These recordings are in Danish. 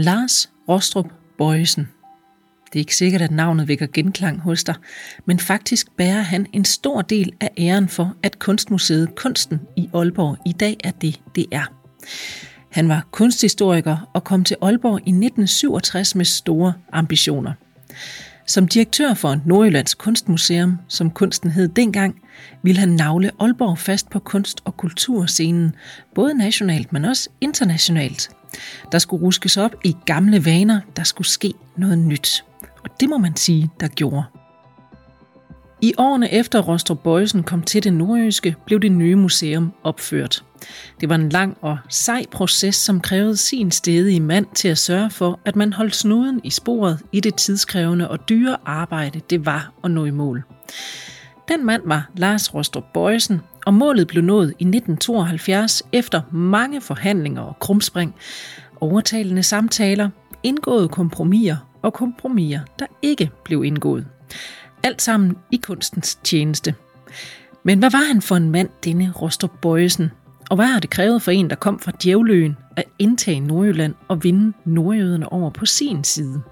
Lars Rostrup Bøjesen. Det er ikke sikkert, at navnet vækker genklang hos dig, men faktisk bærer han en stor del af æren for, at Kunstmuseet Kunsten i Aalborg i dag er det, det er. Han var kunsthistoriker og kom til Aalborg i 1967 med store ambitioner. Som direktør for Nordjyllands Kunstmuseum, som kunsten hed dengang, ville han navle Aalborg fast på kunst- og kulturscenen, både nationalt, men også internationalt. Der skulle ruskes op i gamle vaner, der skulle ske noget nyt. Og det må man sige, der gjorde. I årene efter Rostrup Bøjsen kom til det nordjyske, blev det nye museum opført. Det var en lang og sej proces, som krævede sin stedige mand til at sørge for, at man holdt snuden i sporet i det tidskrævende og dyre arbejde, det var at nå i mål. Den mand var Lars Rostrup Bøjsen, og målet blev nået i 1972 efter mange forhandlinger og krumspring, overtalende samtaler, indgåede kompromiser og kompromiser, der ikke blev indgået. Alt sammen i kunstens tjeneste. Men hvad var han for en mand, denne Rostrup Bøjesen? Og hvad har det krævet for en, der kom fra Djævløen, at indtage Nordjylland og vinde nordjøderne over på sin side?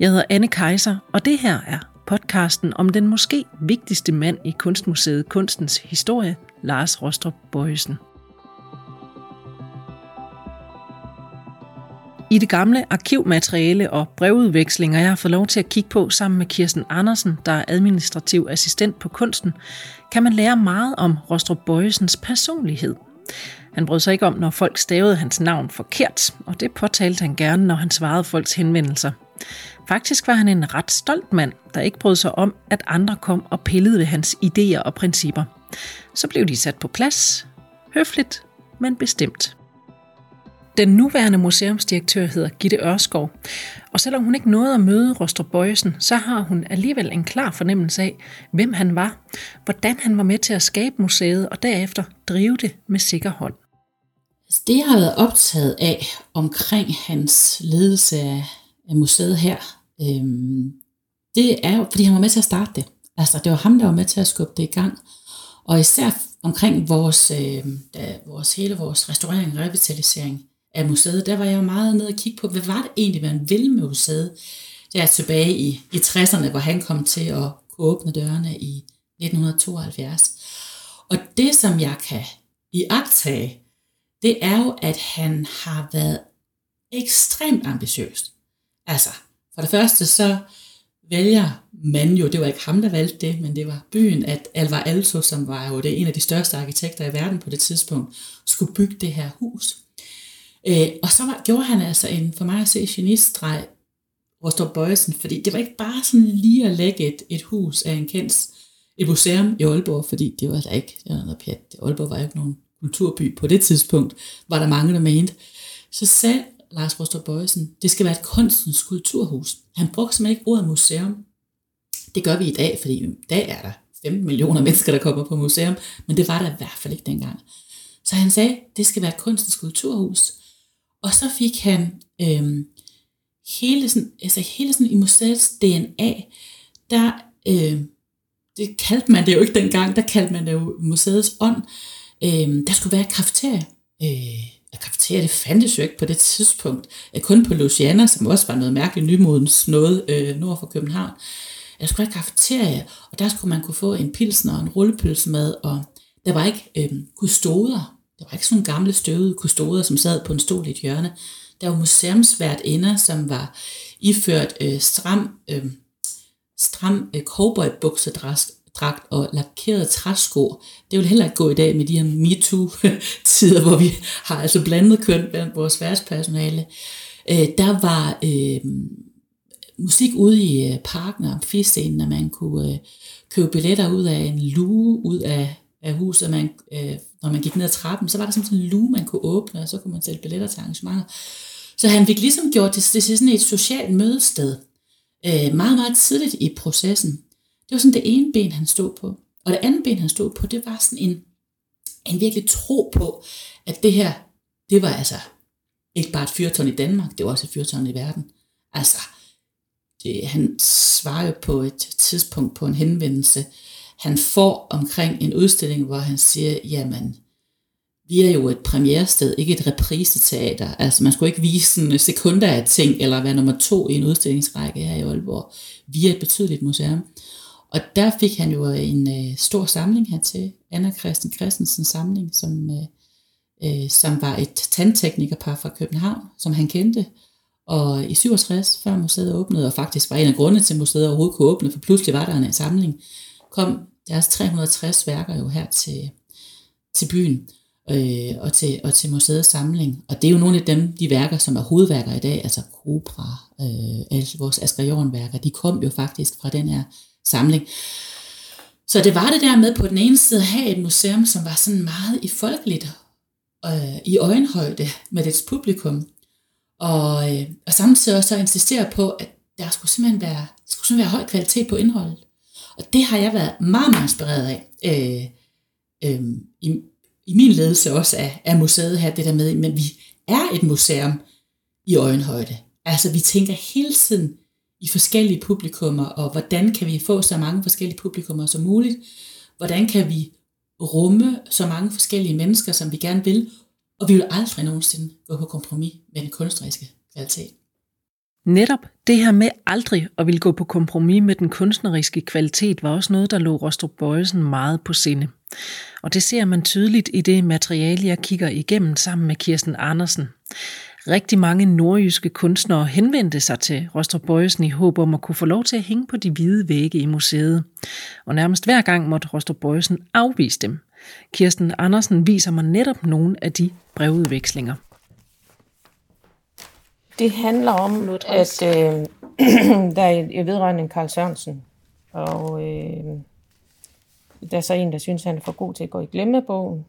Jeg hedder Anne Kaiser, og det her er podcasten om den måske vigtigste mand i Kunstmuseet Kunstens Historie, Lars Rostrup Bøjesen. I det gamle arkivmateriale og brevudvekslinger, jeg har fået lov til at kigge på sammen med Kirsten Andersen, der er administrativ assistent på kunsten, kan man lære meget om Rostrup Bøjesens personlighed. Han brød sig ikke om, når folk stavede hans navn forkert, og det påtalte han gerne, når han svarede folks henvendelser. Faktisk var han en ret stolt mand, der ikke brød sig om, at andre kom og pillede ved hans idéer og principper. Så blev de sat på plads. Høfligt, men bestemt. Den nuværende museumsdirektør hedder Gitte Ørskov, og selvom hun ikke nåede at møde Rostrup Bøjesen, så har hun alligevel en klar fornemmelse af, hvem han var, hvordan han var med til at skabe museet og derefter drive det med sikker hånd. Altså, det, jeg har været optaget af omkring hans ledelse af museet her, øhm, det er jo, fordi han var med til at starte det. Altså, det var ham, der var med til at skubbe det i gang. Og især omkring vores, øh, da, vores hele vores restaurering og revitalisering af museet, der var jeg meget nede og kigge på, hvad var det egentlig, man ville med museet? Det er tilbage i, i 60'erne, hvor han kom til at kunne åbne dørene i 1972. Og det, som jeg kan iagtage, det er jo, at han har været ekstremt ambitiøs. Altså, for det første så vælger man jo, det var ikke ham, der valgte det, men det var byen, at Alvar Aalto, som var jo det en af de største arkitekter i verden på det tidspunkt, skulle bygge det her hus. Øh, og så var, gjorde han altså en, for mig at se, genistreg, Rostrup Bøjsen, fordi det var ikke bare sådan lige at lægge et, et hus af en kendt, et museum i Aalborg, fordi det var der ikke, det var noget pjat. Aalborg var jo ikke nogen kulturby på det tidspunkt, var der mange, der mente. Så sagde Lars Rostrup Bøjsen, det skal være et kunstens kulturhus. Han brugte simpelthen ikke ordet museum. Det gør vi i dag, fordi i dag er der 15 millioner mennesker, der kommer på museum, men det var der i hvert fald ikke dengang. Så han sagde, det skal være et kunstens kulturhus. Og så fik han øhm, hele, sådan, altså hele sådan i museets DNA, der, øh, det kaldte man det jo ikke dengang, der kaldte man det jo museets ånd. Øh, der skulle være kafeterie. Øh, kafeterie, det fandtes jo ikke på det tidspunkt. Kun på Luciana, som også var noget mærkeligt nymodens noget øh, nord for København. Der skulle være kafeterie, og der skulle man kunne få en pilsner og en rullepølse med, og der var ikke øh, kustoder. Der var ikke sådan nogle gamle støvede kustoder, som sad på en stol i et hjørne. Der var museumsvært ender, som var iført øh, stram, øh, stram øh, cowboybuksedragt og lakerede træsko. Det vil heller ikke gå i dag med de her MeToo-tider, hvor vi har altså blandet køn blandt vores værtspersonale. Øh, der var øh, musik ude i øh, parken og amfiscenen, og man kunne øh, købe billetter ud af en lue, ud af af huset, man, øh, når man gik ned ad trappen, så var der sådan en lue, man kunne åbne, og så kunne man sælge billetter til arrangementer. Så han fik ligesom gjort det, det til sådan et socialt mødested, øh, meget, meget tidligt i processen. Det var sådan det ene ben, han stod på. Og det andet ben, han stod på, det var sådan en, en virkelig tro på, at det her, det var altså ikke bare et fyrtårn i Danmark, det var også et fyrtårn i verden. Altså, det, han svarer jo på et tidspunkt på en henvendelse, han får omkring en udstilling, hvor han siger, jamen, vi er jo et premierested, ikke et repriseteater. Altså man skulle ikke vise sådan sekunder af ting, eller være nummer to i en udstillingsrække her i Aalborg. Vi er et betydeligt museum. Og der fik han jo en øh, stor samling her til Anna Christen Christensen samling, som, øh, øh, som var et tandteknikerpar fra København, som han kendte. Og i 67, før museet åbnede, og faktisk var en af grundene til, at museet overhovedet kunne åbne, for pludselig var der en samling, kom deres 360 værker jo her til, til byen øh, og, til, og til museets samling. Og det er jo nogle af dem, de værker, som er hovedværker i dag, altså Cobra, øh, altså vores Asger værker de kom jo faktisk fra den her samling. Så det var det der med på den ene side at have et museum, som var sådan meget i folkeligt, øh, i øjenhøjde med dets publikum, og, øh, og samtidig også insistere på, at der skulle simpelthen være, skulle simpelthen være høj kvalitet på indholdet. Og det har jeg været meget, meget inspireret af. Øh, øh, i, I min ledelse også af, af museet her, det der med, men vi er et museum i øjenhøjde. Altså vi tænker hele tiden i forskellige publikummer, og hvordan kan vi få så mange forskellige publikummer som muligt? Hvordan kan vi rumme så mange forskellige mennesker, som vi gerne vil? Og vi vil aldrig nogensinde gå på kompromis med den kunstneriske kvalitet. Netop det her med aldrig at ville gå på kompromis med den kunstneriske kvalitet var også noget, der lå Rostrup Bøjesen meget på sinde. Og det ser man tydeligt i det materiale, jeg kigger igennem sammen med Kirsten Andersen. Rigtig mange nordjyske kunstnere henvendte sig til Rostrup Bøjesen i håb om at kunne få lov til at hænge på de hvide vægge i museet. Og nærmest hver gang måtte Rostrup Bøjesen afvise dem. Kirsten Andersen viser mig netop nogle af de brevudvekslinger. Det handler om, at øh, der er vedrørende Karl Sørensen, og øh, der er så en, der synes, han er for god til at gå i glemmebogen.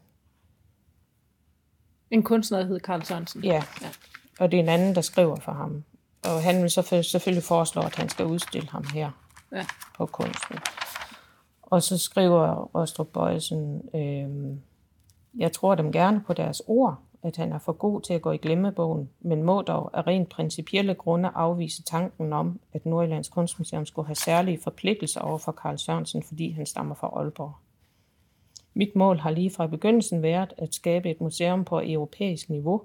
En kunstner, der hedder Karl Sørensen? Ja. ja, og det er en anden, der skriver for ham. Og han vil så selvfølgelig foreslå, at han skal udstille ham her ja. på kunsten. Og så skriver Rostrup Bøjsen, øh, jeg tror dem gerne på deres ord, at han er for god til at gå i glemmebogen, men må dog af rent principielle grunde afvise tanken om, at Nordjyllands Kunstmuseum skulle have særlige forpligtelser over for Karl Sørensen, fordi han stammer fra Aalborg. Mit mål har lige fra begyndelsen været at skabe et museum på europæisk niveau,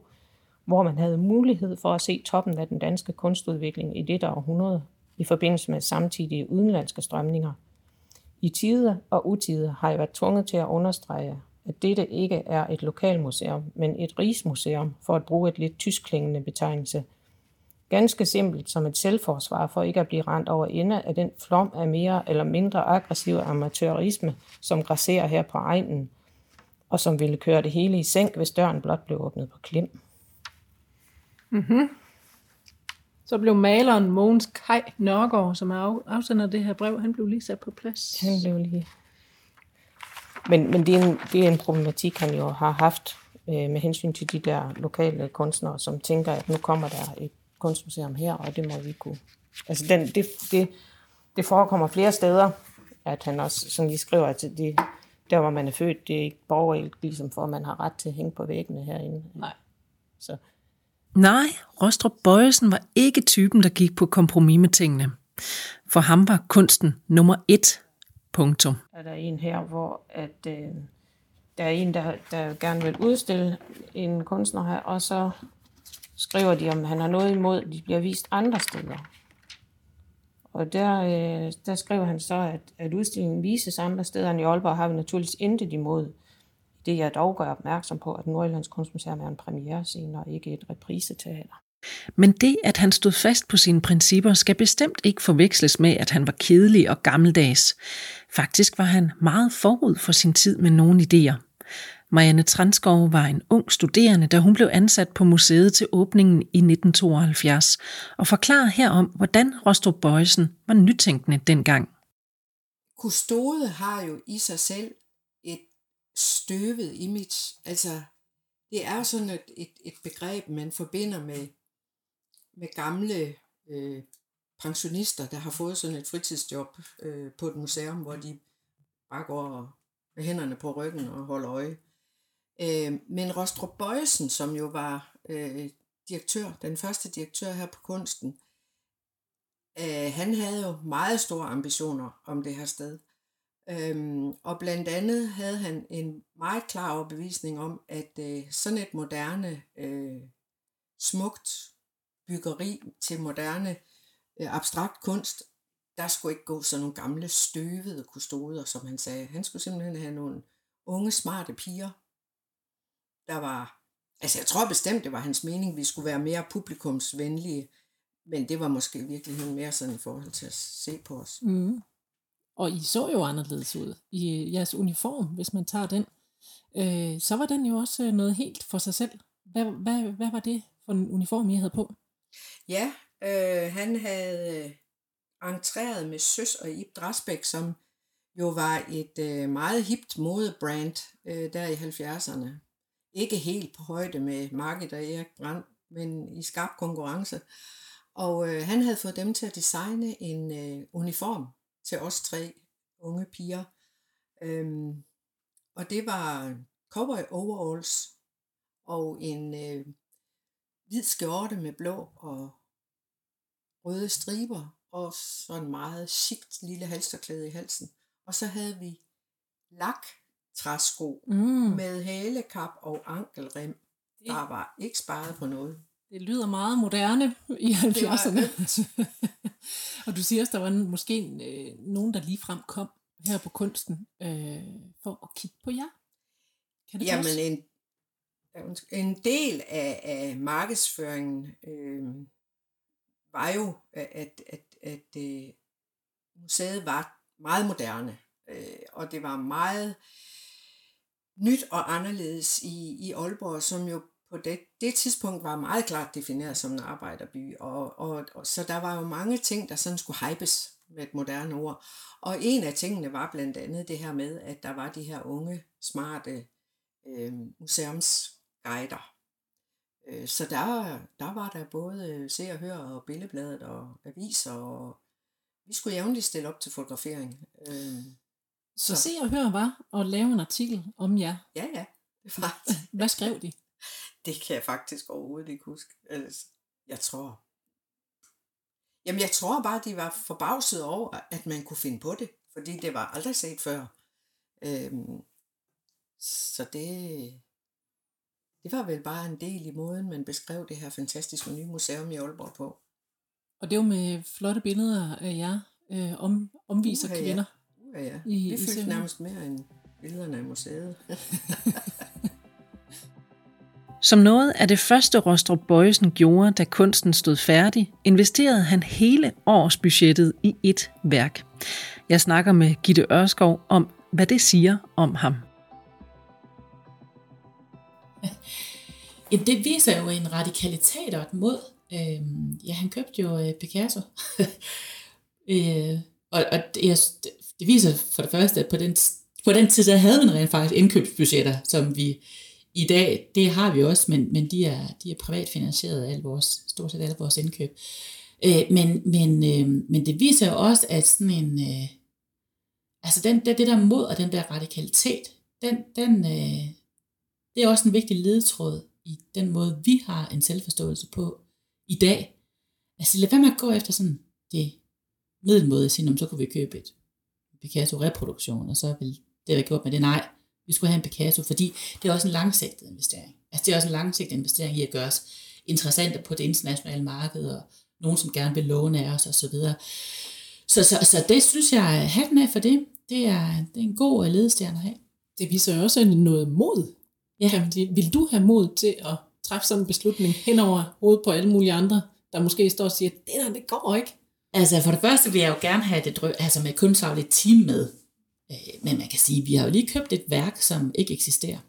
hvor man havde mulighed for at se toppen af den danske kunstudvikling i dette århundrede i forbindelse med samtidige udenlandske strømninger. I tider og utider har jeg været tvunget til at understrege, at dette ikke er et lokalmuseum, men et rigsmuseum, for at bruge et lidt tyskklingende betegnelse. Ganske simpelt som et selvforsvar for ikke at blive rent over ende af den flom af mere eller mindre aggressiv amatørisme, som græsserer her på egnen, og som ville køre det hele i sænk, hvis døren blot blev åbnet på klem. Mm-hmm. Så blev maleren Mogens Kai Nørgaard, som er afsender det her brev, han blev lige sat på plads. Han blev lige men, men det, er en, det er en problematik, han jo har haft øh, med hensyn til de der lokale kunstnere, som tænker, at nu kommer der et kunstmuseum her, og det må vi kunne. Altså den, det, det, det forekommer flere steder, at han også, som de skriver, at det, der hvor man er født, det er ikke borgerligt, ligesom for, at man har ret til at hænge på væggene herinde. Nej. Så. Nej, Rostrup Bøjesen var ikke typen, der gik på kompromis med tingene. For ham var kunsten nummer et Punktum. Er der en her, hvor at, øh, der er en, der, der gerne vil udstille en kunstner her, og så skriver de, om han har noget imod, de bliver vist andre steder. Og der, øh, der skriver han så, at, at udstillingen vises andre steder end i Aalborg, har vi naturligvis intet imod. Det jeg dog gør opmærksom på, at Nordjyllands Kunstmuseum er en premiere scene og ikke et repriseteater. Men det, at han stod fast på sine principper, skal bestemt ikke forveksles med, at han var kedelig og gammeldags. Faktisk var han meget forud for sin tid med nogle idéer. Marianne Transkov var en ung studerende, da hun blev ansat på museet til åbningen i 1972, og forklarer herom, hvordan Rostrup Bøjsen var nytænkende dengang. Kustode har jo i sig selv et støvet image. Altså, det er sådan et, et, et begreb, man forbinder med med gamle øh, pensionister, der har fået sådan et fritidsjob øh, på et museum, hvor de bare går med hænderne på ryggen og holder øje. Øh, men Rostrup Bøjsen, som jo var øh, direktør, den første direktør her på kunsten, øh, han havde jo meget store ambitioner om det her sted. Øhm, og blandt andet havde han en meget klar overbevisning om, at øh, sådan et moderne, øh, smukt byggeri til moderne øh, abstrakt kunst, der skulle ikke gå sådan nogle gamle støvede kustoder, som han sagde. Han skulle simpelthen have nogle unge, smarte piger, der var... Altså, jeg tror bestemt, det var hans mening, vi skulle være mere publikumsvenlige, men det var måske i virkeligheden mere sådan i forhold til at se på os. Mm. Og I så jo anderledes ud i jeres uniform, hvis man tager den. Øh, så var den jo også noget helt for sig selv. Hvad, hvad, hvad var det for en uniform, I havde på? Ja, øh, han havde øh, entreret med Søs og Ib Drasbæk, som jo var et øh, meget hipt modebrand øh, der i 70'erne. Ikke helt på højde med Margit og Erik Brandt, men i skarp konkurrence. Og øh, han havde fået dem til at designe en øh, uniform til os tre unge piger. Øhm, og det var cowboy overalls og en øh, hvid skjorte med blå og røde striber og sådan en meget chikt lille halsterklæde i halsen. Og så havde vi lak træsko mm. med halekap og ankelrem. Der var ikke sparet på noget. Det lyder meget moderne i 70'erne. og du siger også, der var måske øh, nogen, der lige frem kom her på kunsten øh, for at kigge på jer. Kan det Jamen, en, en del af, af markedsføringen øh, var jo, at, at, at, at øh, museet var meget moderne, øh, og det var meget nyt og anderledes i, i Aalborg, som jo på det, det tidspunkt var meget klart defineret som en arbejderby, og, og, og så der var jo mange ting, der sådan skulle hypes med et moderne ord. Og en af tingene var blandt andet det her med, at der var de her unge, smarte øh, museumsguider. Øh, så der, der var der både Se og Hør og Billedbladet og aviser, og vi skulle jævnligt stille op til fotografering. Øh, så, så Se og Hør var at lave en artikel om jer? Ja, ja. Det var Hvad skrev de? Det kan jeg faktisk overhovedet ikke huske. Altså, jeg tror... Jamen, jeg tror bare, de var forbavset over, at man kunne finde på det. Fordi det var aldrig set før. Øhm, så det, det var vel bare en del i måden, man beskrev det her fantastiske nye museum i Aalborg på. Og det var med flotte billeder af jer, øh, om, omviser uh, kvinder. Ja. Uh, ja. I, Vi fyldte nærmest mere end billederne af museet. Som noget af det første Rostrup Bøjsen gjorde, da kunsten stod færdig, investerede han hele årsbudgettet i et værk. Jeg snakker med Gitte Ørskov om, hvad det siger om ham. Ja, det viser jo en radikalitet og et mod. Øh, ja, han købte jo øh, Picasso. øh, og og det, det viser for det første, at på den, på den tid, der havde man rent faktisk indkøbsbudgetter, som vi i dag, det har vi også, men, men de, er, de er privat finansieret af vores, stort set alle vores indkøb. Øh, men, men, øh, men det viser jo også, at sådan en, øh, altså den, det, det der mod og den der radikalitet, den, den, øh, det er også en vigtig ledetråd i den måde, vi har en selvforståelse på i dag. Altså lad være med at gå efter sådan det middelmåde at sige, så kunne vi købe et Picasso reproduktion, og så vil det være gjort med det. Nej, vi skulle have en Picasso, fordi det er også en langsigtet investering. Altså det er også en langsigtet investering i at gøre os interessante på det internationale marked, og nogen, som gerne vil låne af os osv. Så, så, så, så det synes jeg, hatten af for det, det er, det er en god øh, ledestjerne at have. Det viser også noget mod. Ja. Sige. Vil du have mod til at træffe sådan en beslutning hen over hovedet på alle mulige andre, der måske står og siger, det der, det går ikke? Altså for det første vil jeg jo gerne have det drø- altså med kunstfagligt team med. Øh, men man kan sige, at vi har jo lige købt et værk, som ikke eksisterer,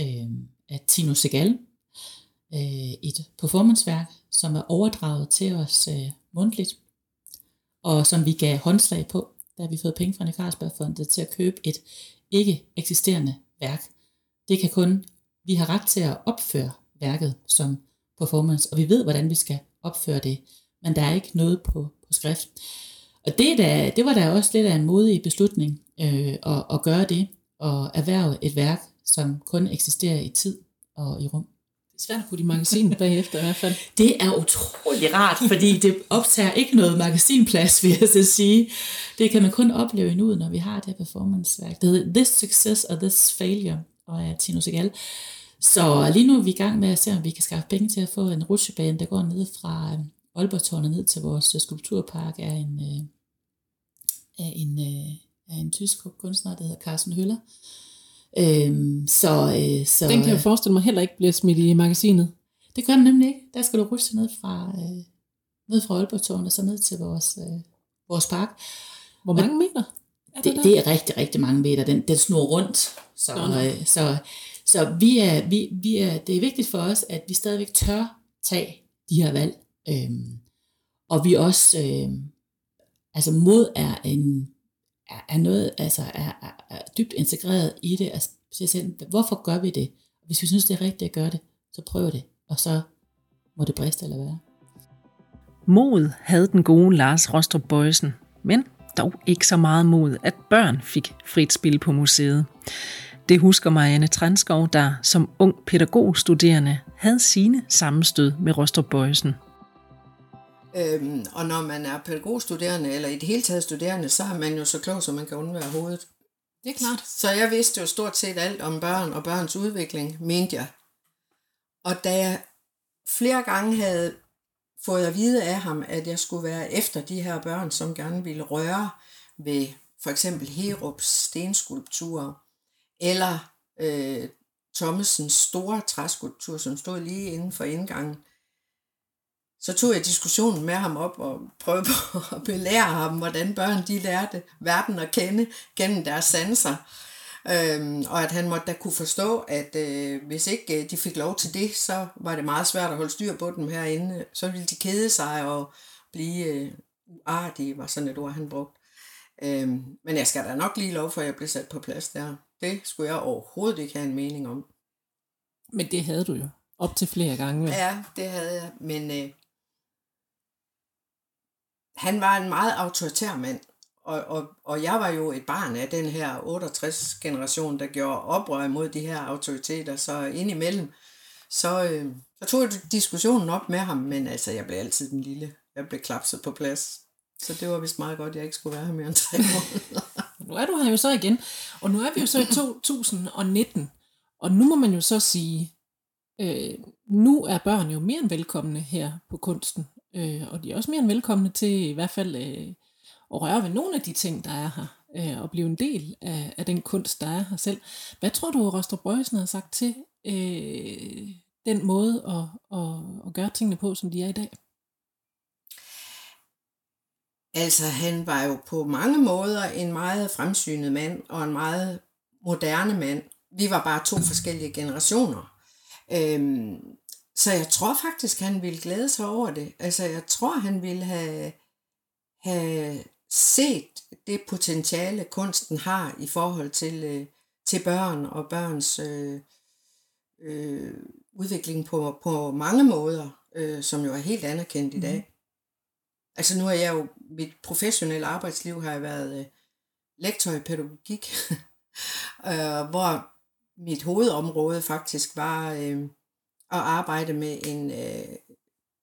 øh, af Tino Segal. Øh, et performanceværk, som er overdraget til os øh, mundtligt, og som vi gav håndslag på, da vi fået penge fra Nikarlsbergfondet til at købe et ikke eksisterende værk. Det kan kun, vi har ret til at opføre værket som performance, og vi ved, hvordan vi skal opføre det, men der er ikke noget på, på skrift. Og det, der, det var da også lidt af en modig beslutning øh, at, at gøre det, og erhverve et værk, som kun eksisterer i tid og i rum. Det er svært at putte i magasinet bagefter i hvert fald. Det er utrolig rart, fordi det optager ikke noget magasinplads, vil jeg så sige. Det kan man kun opleve nu, når vi har det performanceværk. Det hedder This Success or This Failure, og er Tino Segal. Så lige nu er vi i gang med at se, om vi kan skaffe penge til at få en rutsjebane, der går ned fra øhm, Aalborg ned til vores skulpturpark af en, øh, af en, øh, af en tysk kunstner, der hedder Carsten Høller. Øhm, så, øh, så, den kan jeg forestille mig heller ikke bliver smidt i magasinet. Det gør den nemlig ikke. Der skal du rutsche ned fra, øh, ned fra Aalborg og så ned til vores, øh, vores park. Hvor mange meter? Er det, det, det er rigtig, rigtig mange meter. Den, den snor rundt. Så, øh, så, så vi er, vi, vi er, det er vigtigt for os, at vi stadigvæk tør tage de her valg. Øhm, og vi også, øh, altså mod er en, er, er noget, altså er, er, er dybt integreret i det. Altså, selv, hvorfor gør vi det? Hvis vi synes, det er rigtigt at gøre det, så prøv det. Og så må det briste eller være. Mod havde den gode Lars Rostrup Bøjsen, men dog ikke så meget mod, at børn fik frit spil på museet. Det husker Marianne Transkov, der som ung pædagogstuderende havde sine sammenstød med Rostrup Bøjsen. Øhm, og når man er pædagogstuderende, eller i det hele taget studerende, så er man jo så klog, så man kan undvære hovedet. Det er klart. Så jeg vidste jo stort set alt om børn og børns udvikling, mente jeg. Og da jeg flere gange havde fået at vide af ham, at jeg skulle være efter de her børn, som gerne ville røre ved for eksempel Herups stenskulpturer, eller øh, Thomasens store træskulptur, som stod lige inden for indgangen, så tog jeg diskussionen med ham op og prøvede på at belære ham, hvordan børn de lærte verden at kende gennem deres sanser. Øhm, og at han måtte da kunne forstå, at øh, hvis ikke øh, de fik lov til det, så var det meget svært at holde styr på dem herinde. Så ville de kede sig og blive øh, uartige, var sådan et ord, han brugte. Øhm, men jeg skal da nok lige lov for, at jeg blev sat på plads der. Det skulle jeg overhovedet ikke have en mening om. Men det havde du jo op til flere gange. Ja, det havde jeg. Men øh, han var en meget autoritær mand, og, og, og jeg var jo et barn af den her 68-generation, der gjorde oprør mod de her autoriteter, så indimellem, så, øh, så tog jeg diskussionen op med ham, men altså, jeg blev altid den lille. Jeg blev klapset på plads. Så det var vist meget godt, at jeg ikke skulle være her mere end tre måneder. nu er du her jo så igen, og nu er vi jo så i 2019, og nu må man jo så sige, øh, nu er børn jo mere end velkomne her på kunsten. Øh, og de er også mere end velkomne til i hvert fald øh, at røre ved nogle af de ting, der er her, øh, og blive en del af, af den kunst, der er her selv. Hvad tror du, Rostrup Bøjsen har sagt til øh, den måde at, at, at gøre tingene på, som de er i dag? Altså, han var jo på mange måder en meget fremsynet mand, og en meget moderne mand. Vi var bare to forskellige generationer. Øhm, så jeg tror faktisk, han ville glæde sig over det. Altså, jeg tror, han ville have, have set det potentiale, kunsten har i forhold til, øh, til børn og børns øh, øh, udvikling på, på mange måder, øh, som jo er helt anerkendt i dag. Mm. Altså nu er jeg jo, mit professionelle arbejdsliv har jeg været øh, lektor i pædagogik, øh, hvor mit hovedområde faktisk var øh, at arbejde med en øh,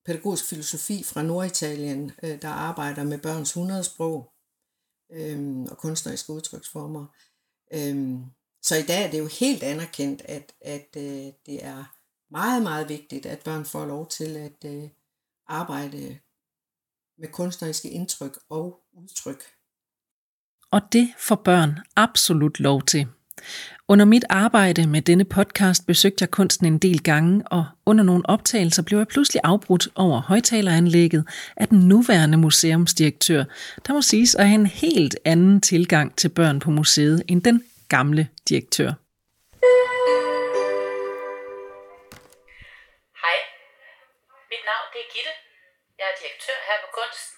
pædagogisk filosofi fra Norditalien, øh, der arbejder med børns 100 sprog øh, og kunstneriske udtryksformer. Øh, så i dag er det jo helt anerkendt, at, at øh, det er meget, meget vigtigt, at børn får lov til at øh, arbejde med kunstneriske indtryk og udtryk. Og det får børn absolut lov til. Under mit arbejde med denne podcast besøgte jeg kunsten en del gange, og under nogle optagelser blev jeg pludselig afbrudt over højtaleranlægget af den nuværende museumsdirektør, der må siges at have en helt anden tilgang til børn på museet end den gamle direktør. Hej, mit navn det er Gitte. Jeg er direktør her på Kunsten.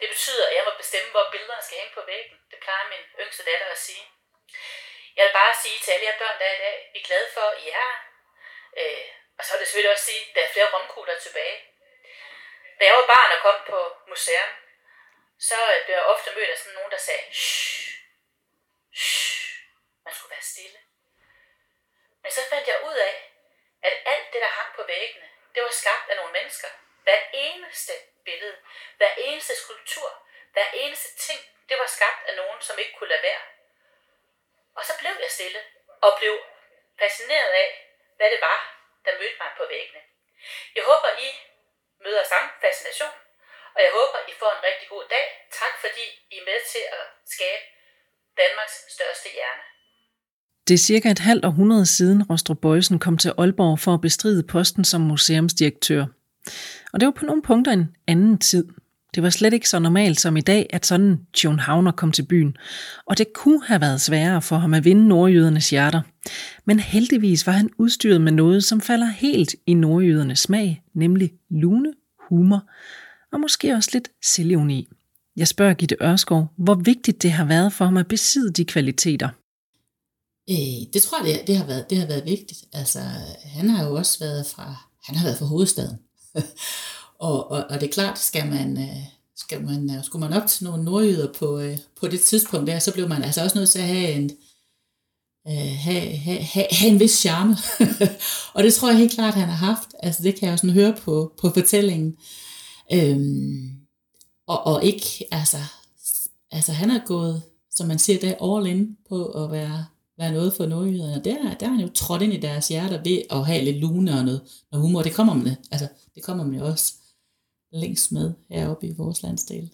Det betyder, at jeg må bestemme, hvor billederne skal hænge på væggen. Det plejer min yngste datter at sige. Jeg vil bare sige til alle jer børn, der er i dag, vi er glade for, at I her. Øh, og så vil jeg selvfølgelig også sige, at der er flere romkugler tilbage. Da jeg var barn og kom på museum, så øh, blev jeg ofte mødt af sådan nogen, der sagde, shh, shh, man skulle være stille. Men så fandt jeg ud af, at alt det, der hang på væggene, det var skabt af nogle mennesker. Hver eneste billede, hver eneste skulptur, hver eneste ting, det var skabt af nogen, som ikke kunne lade være stille og blev fascineret af, hvad det var, der mødte mig på væggene. Jeg håber, I møder samme fascination, og jeg håber, I får en rigtig god dag. Tak fordi I er med til at skabe Danmarks største hjerne. Det er cirka et halvt århundrede siden Rostrup Bøjsen kom til Aalborg for at bestride posten som museumsdirektør. Og det var på nogle punkter en anden tid. Det var slet ikke så normalt som i dag, at sådan John Havner kom til byen, og det kunne have været sværere for ham at vinde nordjydernes hjerter. Men heldigvis var han udstyret med noget, som falder helt i nordjydernes smag, nemlig lune, humor og måske også lidt selvironi. Jeg spørger Gitte Ørskov, hvor vigtigt det har været for ham at besidde de kvaliteter. Øh, det tror jeg, det, det, har været, det har været vigtigt. Altså, han har jo også været fra, han har været fra hovedstaden. og, og, og det er klart, skal man, øh, skal man, øh, skulle man op til nogle nordjyder på, øh, på det tidspunkt der, så blev man altså også nødt til at have en, have, have, have, have en vis charme. og det tror jeg helt klart, han har haft. Altså det kan jeg jo sådan høre på, på fortællingen. Øhm, og, og ikke, altså, altså han er gået, som man siger, der all in på at være, være noget for nordjyderne. Og der, der er han jo trådt ind i deres hjerter ved at have lidt lune og noget, noget humor. Det kommer man, altså, det kommer man jo også længst med heroppe i vores landsdel.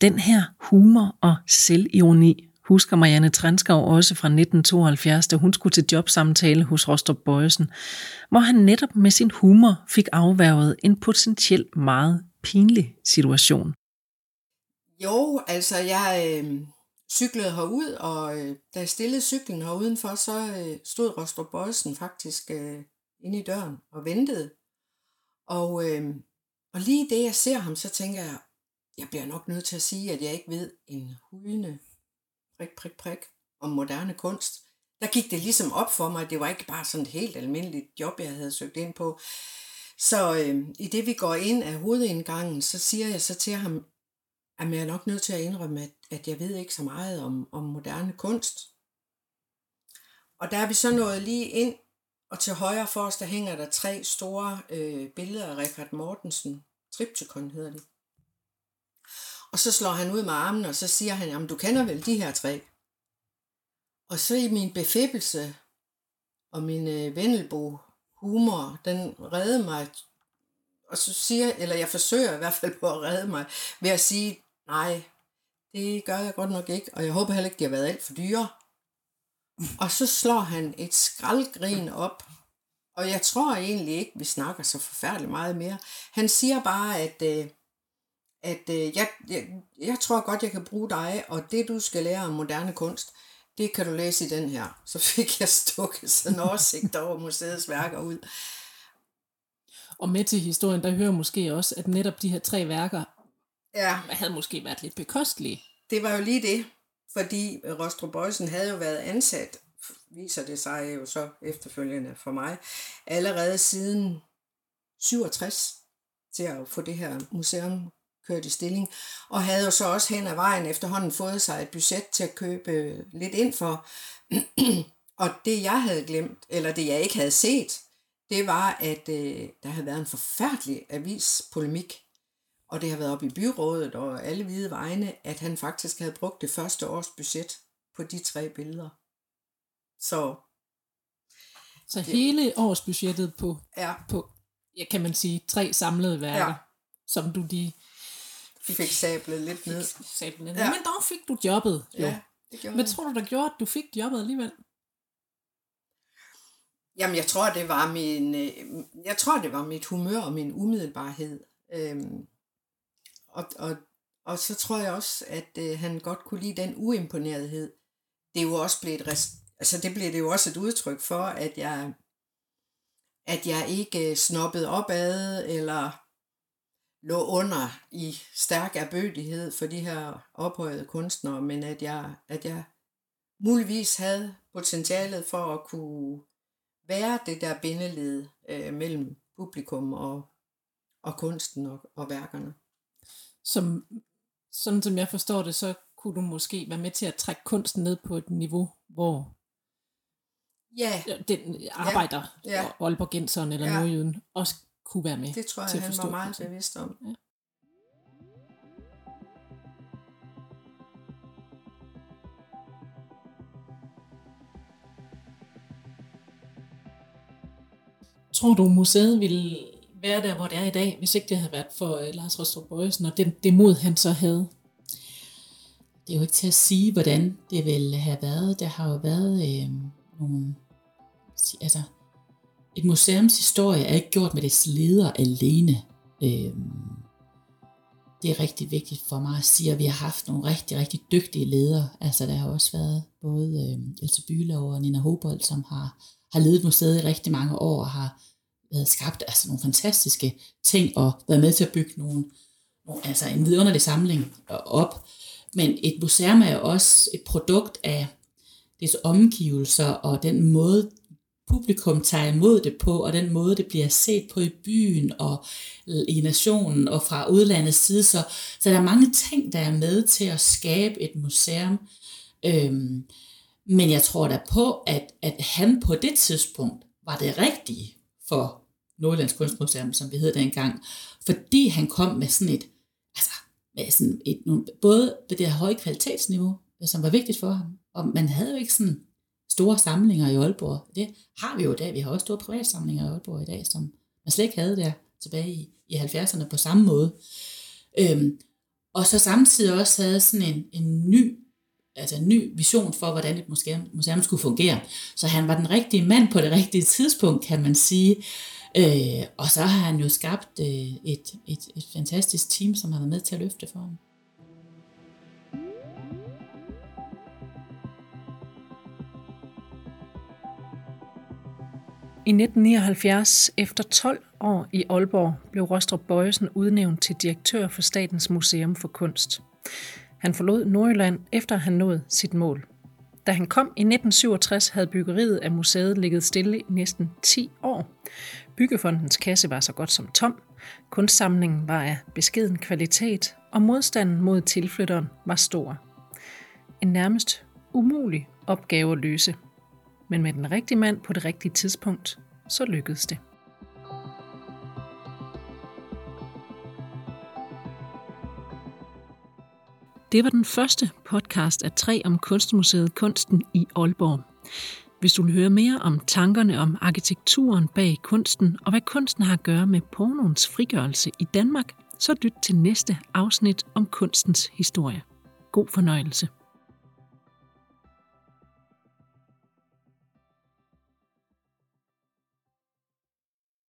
Den her humor og selvironi husker Marianne Transkov også fra 1972, da hun skulle til jobsamtale hos Rostrup Bøjsen, hvor han netop med sin humor fik afværget en potentielt meget pinlig situation. Jo, altså jeg øh, cyklede herud, og øh, da jeg stillede cyklen her udenfor, så øh, stod Rostrup Bøjsen faktisk øh, inde i døren og ventede. Og, øh, og lige det jeg ser ham, så tænker jeg, jeg bliver nok nødt til at sige, at jeg ikke ved en hudende prik, prik, prik om moderne kunst. Der gik det ligesom op for mig, at det var ikke bare sådan et helt almindeligt job, jeg havde søgt ind på. Så øh, i det vi går ind af hovedindgangen, så siger jeg så til ham, at jeg er nok nødt til at indrømme, at, at jeg ved ikke så meget om, om moderne kunst. Og der er vi så nået lige ind, og til højre for os, der hænger der tre store øh, billeder af Richard Mortensen. Triptykon hedder det. Og så slår han ud med armen, og så siger han, jamen du kender vel de her tre. Og så i min befæbelse og min øh, vendelbo humor, den redde mig, og så siger, eller jeg forsøger i hvert fald på at redde mig, ved at sige, nej, det gør jeg godt nok ikke, og jeg håber heller ikke, de har været alt for dyre. Og så slår han et skraldgrin op, og jeg tror egentlig ikke, vi snakker så forfærdeligt meget mere. Han siger bare, at, øh, at øh, jeg, jeg, jeg tror godt, jeg kan bruge dig, og det du skal lære om moderne kunst, det kan du læse i den her. Så fik jeg stukket sådan en oversigt over museets værker ud. Og med til historien, der hører måske også, at netop de her tre værker ja. havde måske været lidt bekostelige. Det var jo lige det, fordi Rostrup Bøjsen havde jo været ansat, viser det sig jo så efterfølgende for mig, allerede siden 67 til at få det her museum kørt i stilling, og havde jo så også hen ad vejen efterhånden fået sig et budget til at købe lidt ind for. og det jeg havde glemt, eller det jeg ikke havde set, det var, at øh, der havde været en forfærdelig avispolemik, og det har været op i byrådet og alle hvide vegne, at han faktisk havde brugt det første års budget på de tre billeder. Så, så det, hele årsbudgettet på, ja. på, ja, kan man sige, tre samlede værker, ja. som du de fik, fik sablet lidt ned. Sablet ned. Ja. Men dog fik du jobbet. Jo. Ja, det gjorde Hvad tror du, der gjorde, at du fik jobbet alligevel? Jamen, jeg tror, det var min, øh, jeg tror, det var mit humør og min umiddelbarhed. Øhm, og, og, og så tror jeg også, at øh, han godt kunne lide den uimponerethed. Det er jo også blevet et altså det blev det jo også et udtryk for, at jeg, at jeg ikke øh, snoppede opad, eller lå under i stærk erbødighed for de her ophøjede kunstnere, men at jeg, at jeg muligvis havde potentialet for at kunne være det der bindeled øh, mellem publikum og, og kunsten og, og værkerne som, sådan som jeg forstår det, så kunne du måske være med til at trække kunsten ned på et niveau, hvor ja. den arbejder, ja. Ja. Aalborgenseren eller ja. nordjyden, også kunne være med Det tror jeg, til at han var meget kunsten. bevidst om. Ja. Tror du, museet ville være der, hvor det er i dag, hvis ikke det havde været for uh, Lars Rostrup Bøjsen og det, det mod, han så havde? Det er jo ikke til at sige, hvordan det ville have været. Der har jo været øh, nogle... Altså, et museums historie er ikke gjort med dets leder alene. Øh, det er rigtig vigtigt for mig at sige, at vi har haft nogle rigtig, rigtig dygtige ledere. Altså der har også været både øh, Else Bylov og Nina Hobold, som har, har ledet museet i rigtig mange år og har været skabt altså, nogle fantastiske ting og været med til at bygge nogle, nogle, altså en vidunderlig samling op. Men et museum er også et produkt af dets omgivelser og den måde, publikum tager imod det på, og den måde, det bliver set på i byen og i nationen og fra udlandets side. Så, så der er mange ting, der er med til at skabe et museum. Øhm, men jeg tror da på, at, at han på det tidspunkt var det rigtige for Nordjyllands Kunstmuseum, som vi hed dengang, fordi han kom med sådan et, altså, med sådan et, både det der høje kvalitetsniveau, øh, som var vigtigt for ham, og man havde jo ikke sådan store samlinger i Aalborg. Det har vi jo i dag. Vi har også store privatsamlinger i Aalborg i dag, som man slet ikke havde der tilbage i, i 70'erne på samme måde. Øhm, og så samtidig også havde sådan en, en ny altså en ny vision for, hvordan et museum, museum skulle fungere. Så han var den rigtige mand på det rigtige tidspunkt, kan man sige. Øh, og så har han jo skabt øh, et, et, et fantastisk team, som har været med til at løfte for ham. I 1979, efter 12 år i Aalborg, blev Rostrup Bøjesen udnævnt til direktør for Statens Museum for Kunst. Han forlod Nordjylland efter han nåede sit mål. Da han kom i 1967, havde byggeriet af museet ligget stille i næsten 10 år. Byggefondens kasse var så godt som tom, kunstsamlingen var af beskeden kvalitet, og modstanden mod tilflytteren var stor. En nærmest umulig opgave at løse – men med den rigtige mand på det rigtige tidspunkt, så lykkedes det. Det var den første podcast af tre om Kunstmuseet Kunsten i Aalborg. Hvis du vil høre mere om tankerne om arkitekturen bag kunsten og hvad kunsten har at gøre med pornoens frigørelse i Danmark, så lyt til næste afsnit om kunstens historie. God fornøjelse.